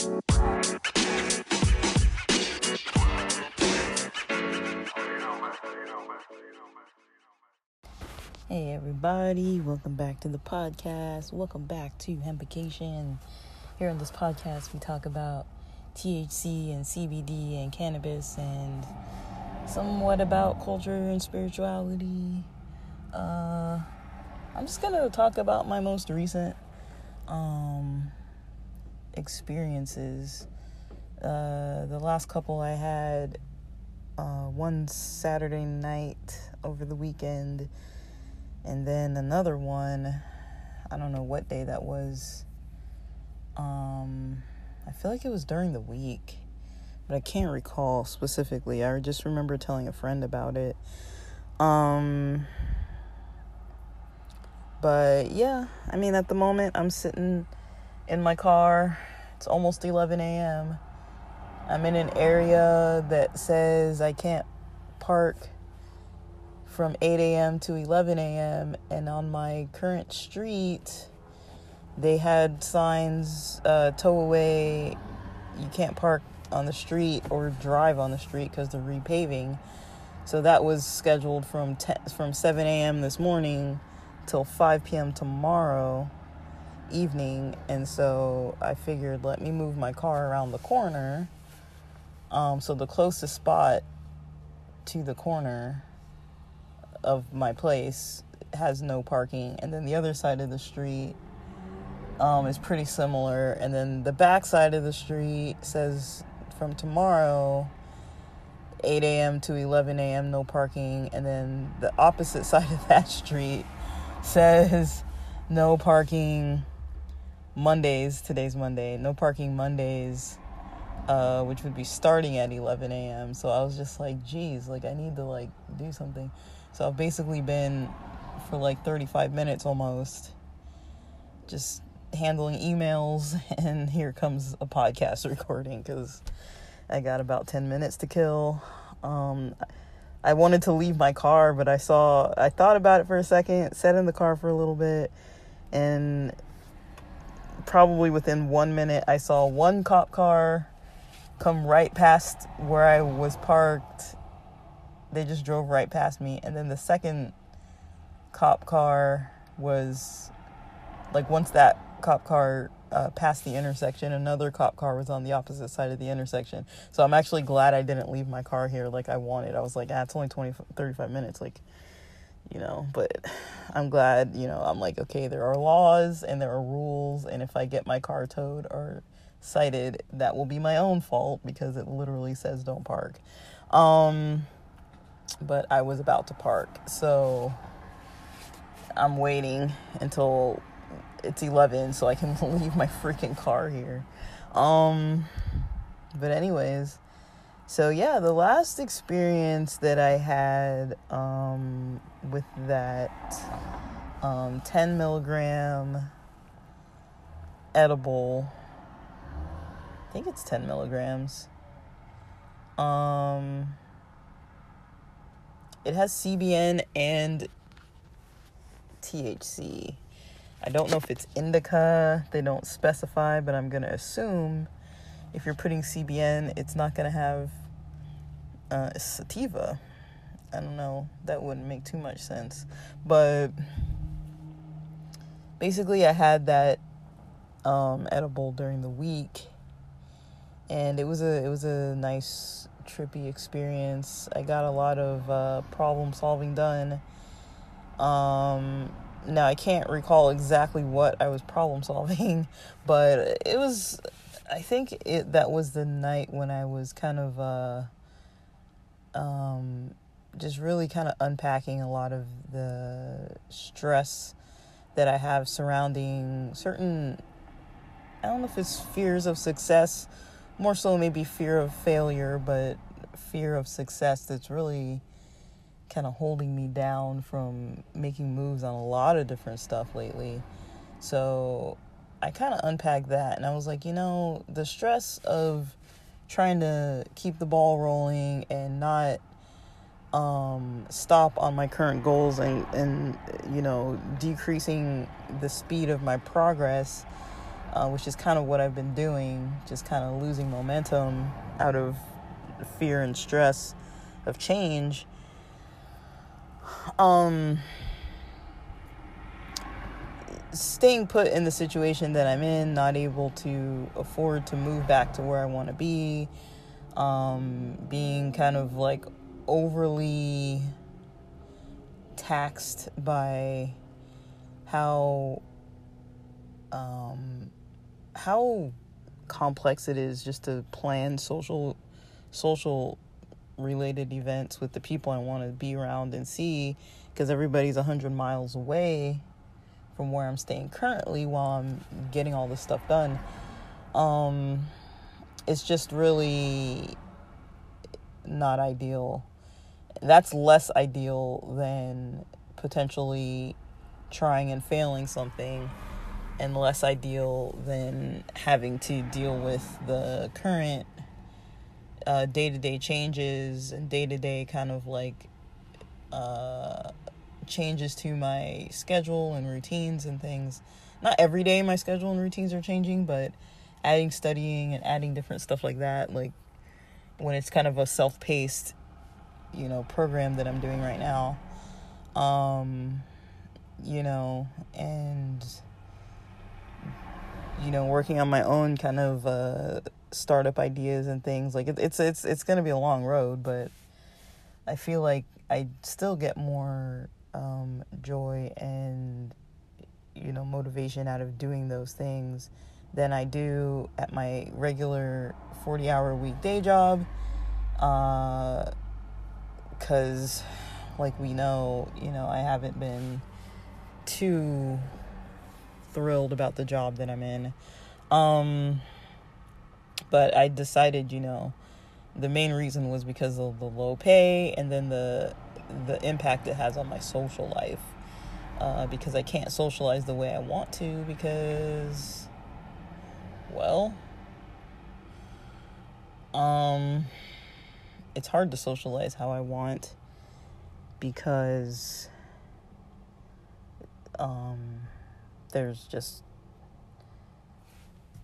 Hey everybody, welcome back to the podcast. Welcome back to Hempication. Here on this podcast, we talk about THC and CBD and cannabis and somewhat about culture and spirituality. Uh, I'm just gonna talk about my most recent um, experiences. Uh, the last couple I had uh, one Saturday night over the weekend and then another one i don't know what day that was. Um i feel like it was during the week but i can't recall specifically. I just remember telling a friend about it. Um but yeah i mean at the moment i'm sitting in my car it's almost 11 a.m i'm in an area that says i can't park from 8 a.m. to 11 a.m. And on my current street, they had signs uh, tow away, you can't park on the street or drive on the street because they're repaving. So that was scheduled from 10, from 7 a.m. this morning till 5 p.m. tomorrow evening. And so I figured, let me move my car around the corner. Um, so the closest spot to the corner of my place has no parking, and then the other side of the street um, is pretty similar, and then the back side of the street says from tomorrow. 8 a.m. to 11 a.m. no parking, and then the opposite side of that street says no parking Mondays. Today's Monday. No parking Mondays, uh, which would be starting at 11 a.m. So I was just like, geez, like I need to like do something. So I've basically been for like 35 minutes almost just handling emails and here comes a podcast recording cuz I got about 10 minutes to kill. Um I wanted to leave my car, but I saw I thought about it for a second, sat in the car for a little bit and probably within 1 minute I saw one cop car come right past where I was parked. They just drove right past me. And then the second cop car was like once that cop car uh, passed the intersection another cop car was on the opposite side of the intersection. So i'm actually glad i didn't leave my car here like i wanted. I was like ah, it's only 20 35 minutes like you know but i'm glad you know i'm like okay there are laws and there are rules and if i get my car towed or cited that will be my own fault because it literally says don't park um but I was about to park. So I'm waiting until it's 11 so I can leave my freaking car here. Um but anyways, so yeah, the last experience that I had um with that um 10 milligram edible I think it's 10 milligrams. Um it has CBN and THC. I don't know if it's indica, they don't specify, but I'm going to assume if you're putting CBN, it's not going to have uh, sativa. I don't know, that wouldn't make too much sense. But basically, I had that um, edible during the week, and it was a it was a nice trippy experience. I got a lot of uh, problem solving done. Um, now I can't recall exactly what I was problem solving, but it was. I think it that was the night when I was kind of uh, um, just really kind of unpacking a lot of the stress that I have surrounding certain. I don't know if it's fears of success more so maybe fear of failure, but fear of success that's really kind of holding me down from making moves on a lot of different stuff lately. So I kind of unpacked that and I was like, you know, the stress of trying to keep the ball rolling and not um, stop on my current goals and, and, you know, decreasing the speed of my progress uh, which is kind of what I've been doing, just kind of losing momentum out of fear and stress of change. Um, staying put in the situation that I'm in, not able to afford to move back to where I want to be, um, being kind of like overly taxed by how um, how complex it is just to plan social social related events with the people I want to be around and see because everybody's 100 miles away from where I'm staying currently while I'm getting all this stuff done. Um, it's just really not ideal. That's less ideal than potentially trying and failing something, and less ideal than having to deal with the current day to day changes and day to day kind of like uh, changes to my schedule and routines and things. Not every day my schedule and routines are changing, but adding studying and adding different stuff like that, like when it's kind of a self paced, you know, program that I'm doing right now. Um, you know, and you know, working on my own kind of uh startup ideas and things. Like it, it's it's it's going to be a long road, but I feel like I still get more um, joy and you know motivation out of doing those things than I do at my regular 40 hour week day job. Because, like we know, you know, I haven't been too thrilled about the job that I'm in. Um, but I decided, you know, the main reason was because of the low pay and then the the impact it has on my social life. Uh, because I can't socialize the way I want to because, well, um, it's hard to socialize how I want because um, there's just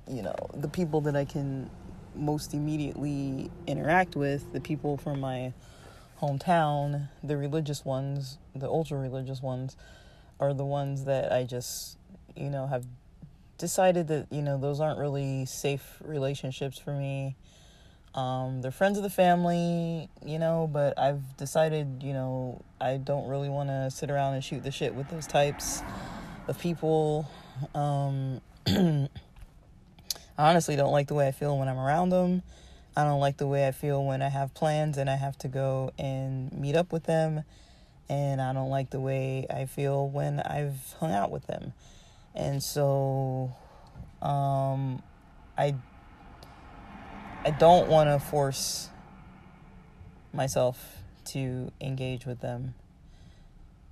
you know the people that I can most immediately interact with, the people from my hometown, the religious ones, the ultra religious ones, are the ones that I just, you know, have decided that, you know, those aren't really safe relationships for me. Um, they're friends of the family, you know, but I've decided, you know, I don't really want to sit around and shoot the shit with those types of people. Um, I honestly don't like the way I feel when I'm around them. I don't like the way I feel when I have plans and I have to go and meet up with them. And I don't like the way I feel when I've hung out with them. And so um, I I don't want to force myself to engage with them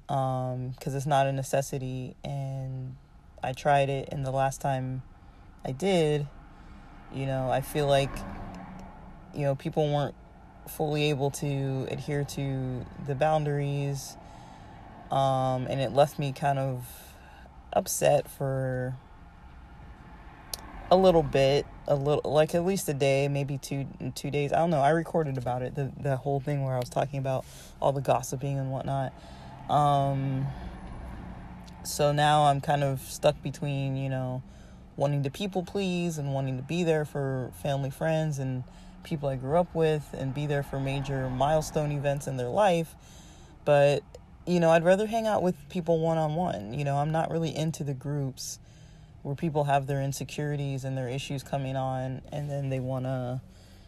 because um, it's not a necessity. And I tried it, and the last time I did, you know, I feel like you know, people weren't fully able to adhere to the boundaries. Um, and it left me kind of upset for a little bit, a little like at least a day, maybe two two days. I don't know. I recorded about it, the the whole thing where I was talking about all the gossiping and whatnot. Um, so now I'm kind of stuck between, you know, wanting to people please and wanting to be there for family friends and people I grew up with and be there for major milestone events in their life. But, you know, I'd rather hang out with people one on one. You know, I'm not really into the groups where people have their insecurities and their issues coming on and then they want to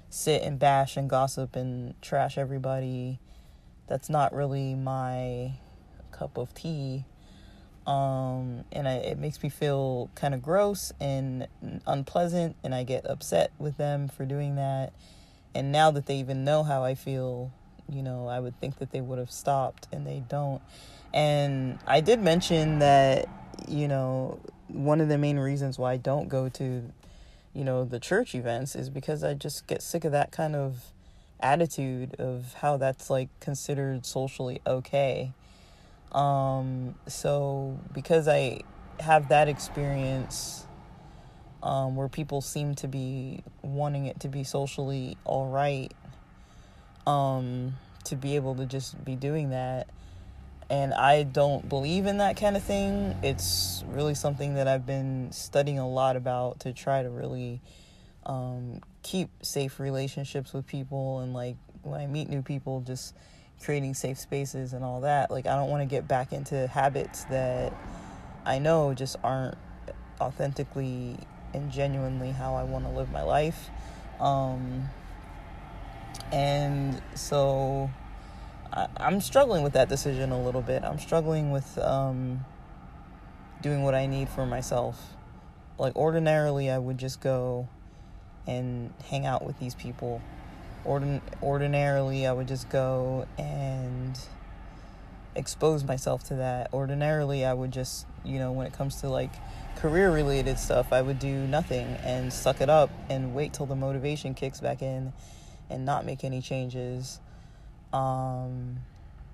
sit and bash and gossip and trash everybody. That's not really my cup of tea. Um, and I, it makes me feel kind of gross and unpleasant, and I get upset with them for doing that. And now that they even know how I feel, you know, I would think that they would have stopped, and they don't. And I did mention that, you know, one of the main reasons why I don't go to, you know, the church events is because I just get sick of that kind of attitude of how that's like considered socially okay um, so because I have that experience, um, where people seem to be wanting it to be socially all right, um, to be able to just be doing that. And I don't believe in that kind of thing. It's really something that I've been studying a lot about to try to really um, keep safe relationships with people and like when I meet new people, just creating safe spaces and all that. Like, I don't want to get back into habits that I know just aren't authentically and genuinely how I want to live my life. Um, and so I, am struggling with that decision a little bit. I'm struggling with um, doing what I need for myself. Like, ordinarily, I would just go and hang out with these people Ordin- ordinarily, I would just go and expose myself to that. Ordinarily, I would just, you know, when it comes to like career related stuff, I would do nothing and suck it up and wait till the motivation kicks back in and not make any changes. Um,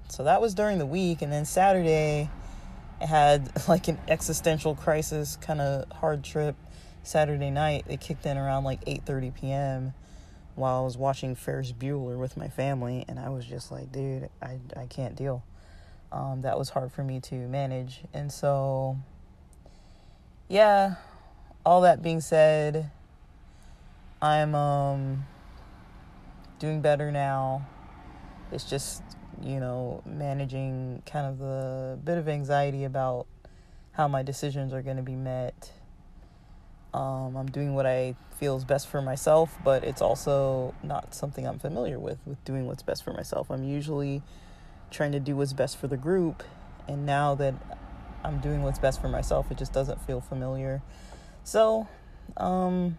so that was during the week. And then Saturday, I had like an existential crisis kind of hard trip. Saturday night, it kicked in around like 8:30 p.m while I was watching Ferris Bueller with my family, and I was just like, dude, I, I can't deal. Um, that was hard for me to manage. And so, yeah, all that being said, I'm um, doing better now. It's just, you know, managing kind of the bit of anxiety about how my decisions are going to be met um, I'm doing what I feel is best for myself, but it's also not something I'm familiar with, with doing what's best for myself. I'm usually trying to do what's best for the group, and now that I'm doing what's best for myself, it just doesn't feel familiar. So, um,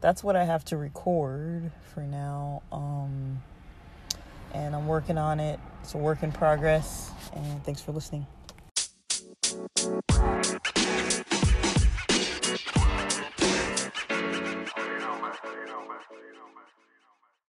that's what I have to record for now. Um, and I'm working on it. It's a work in progress, and thanks for listening.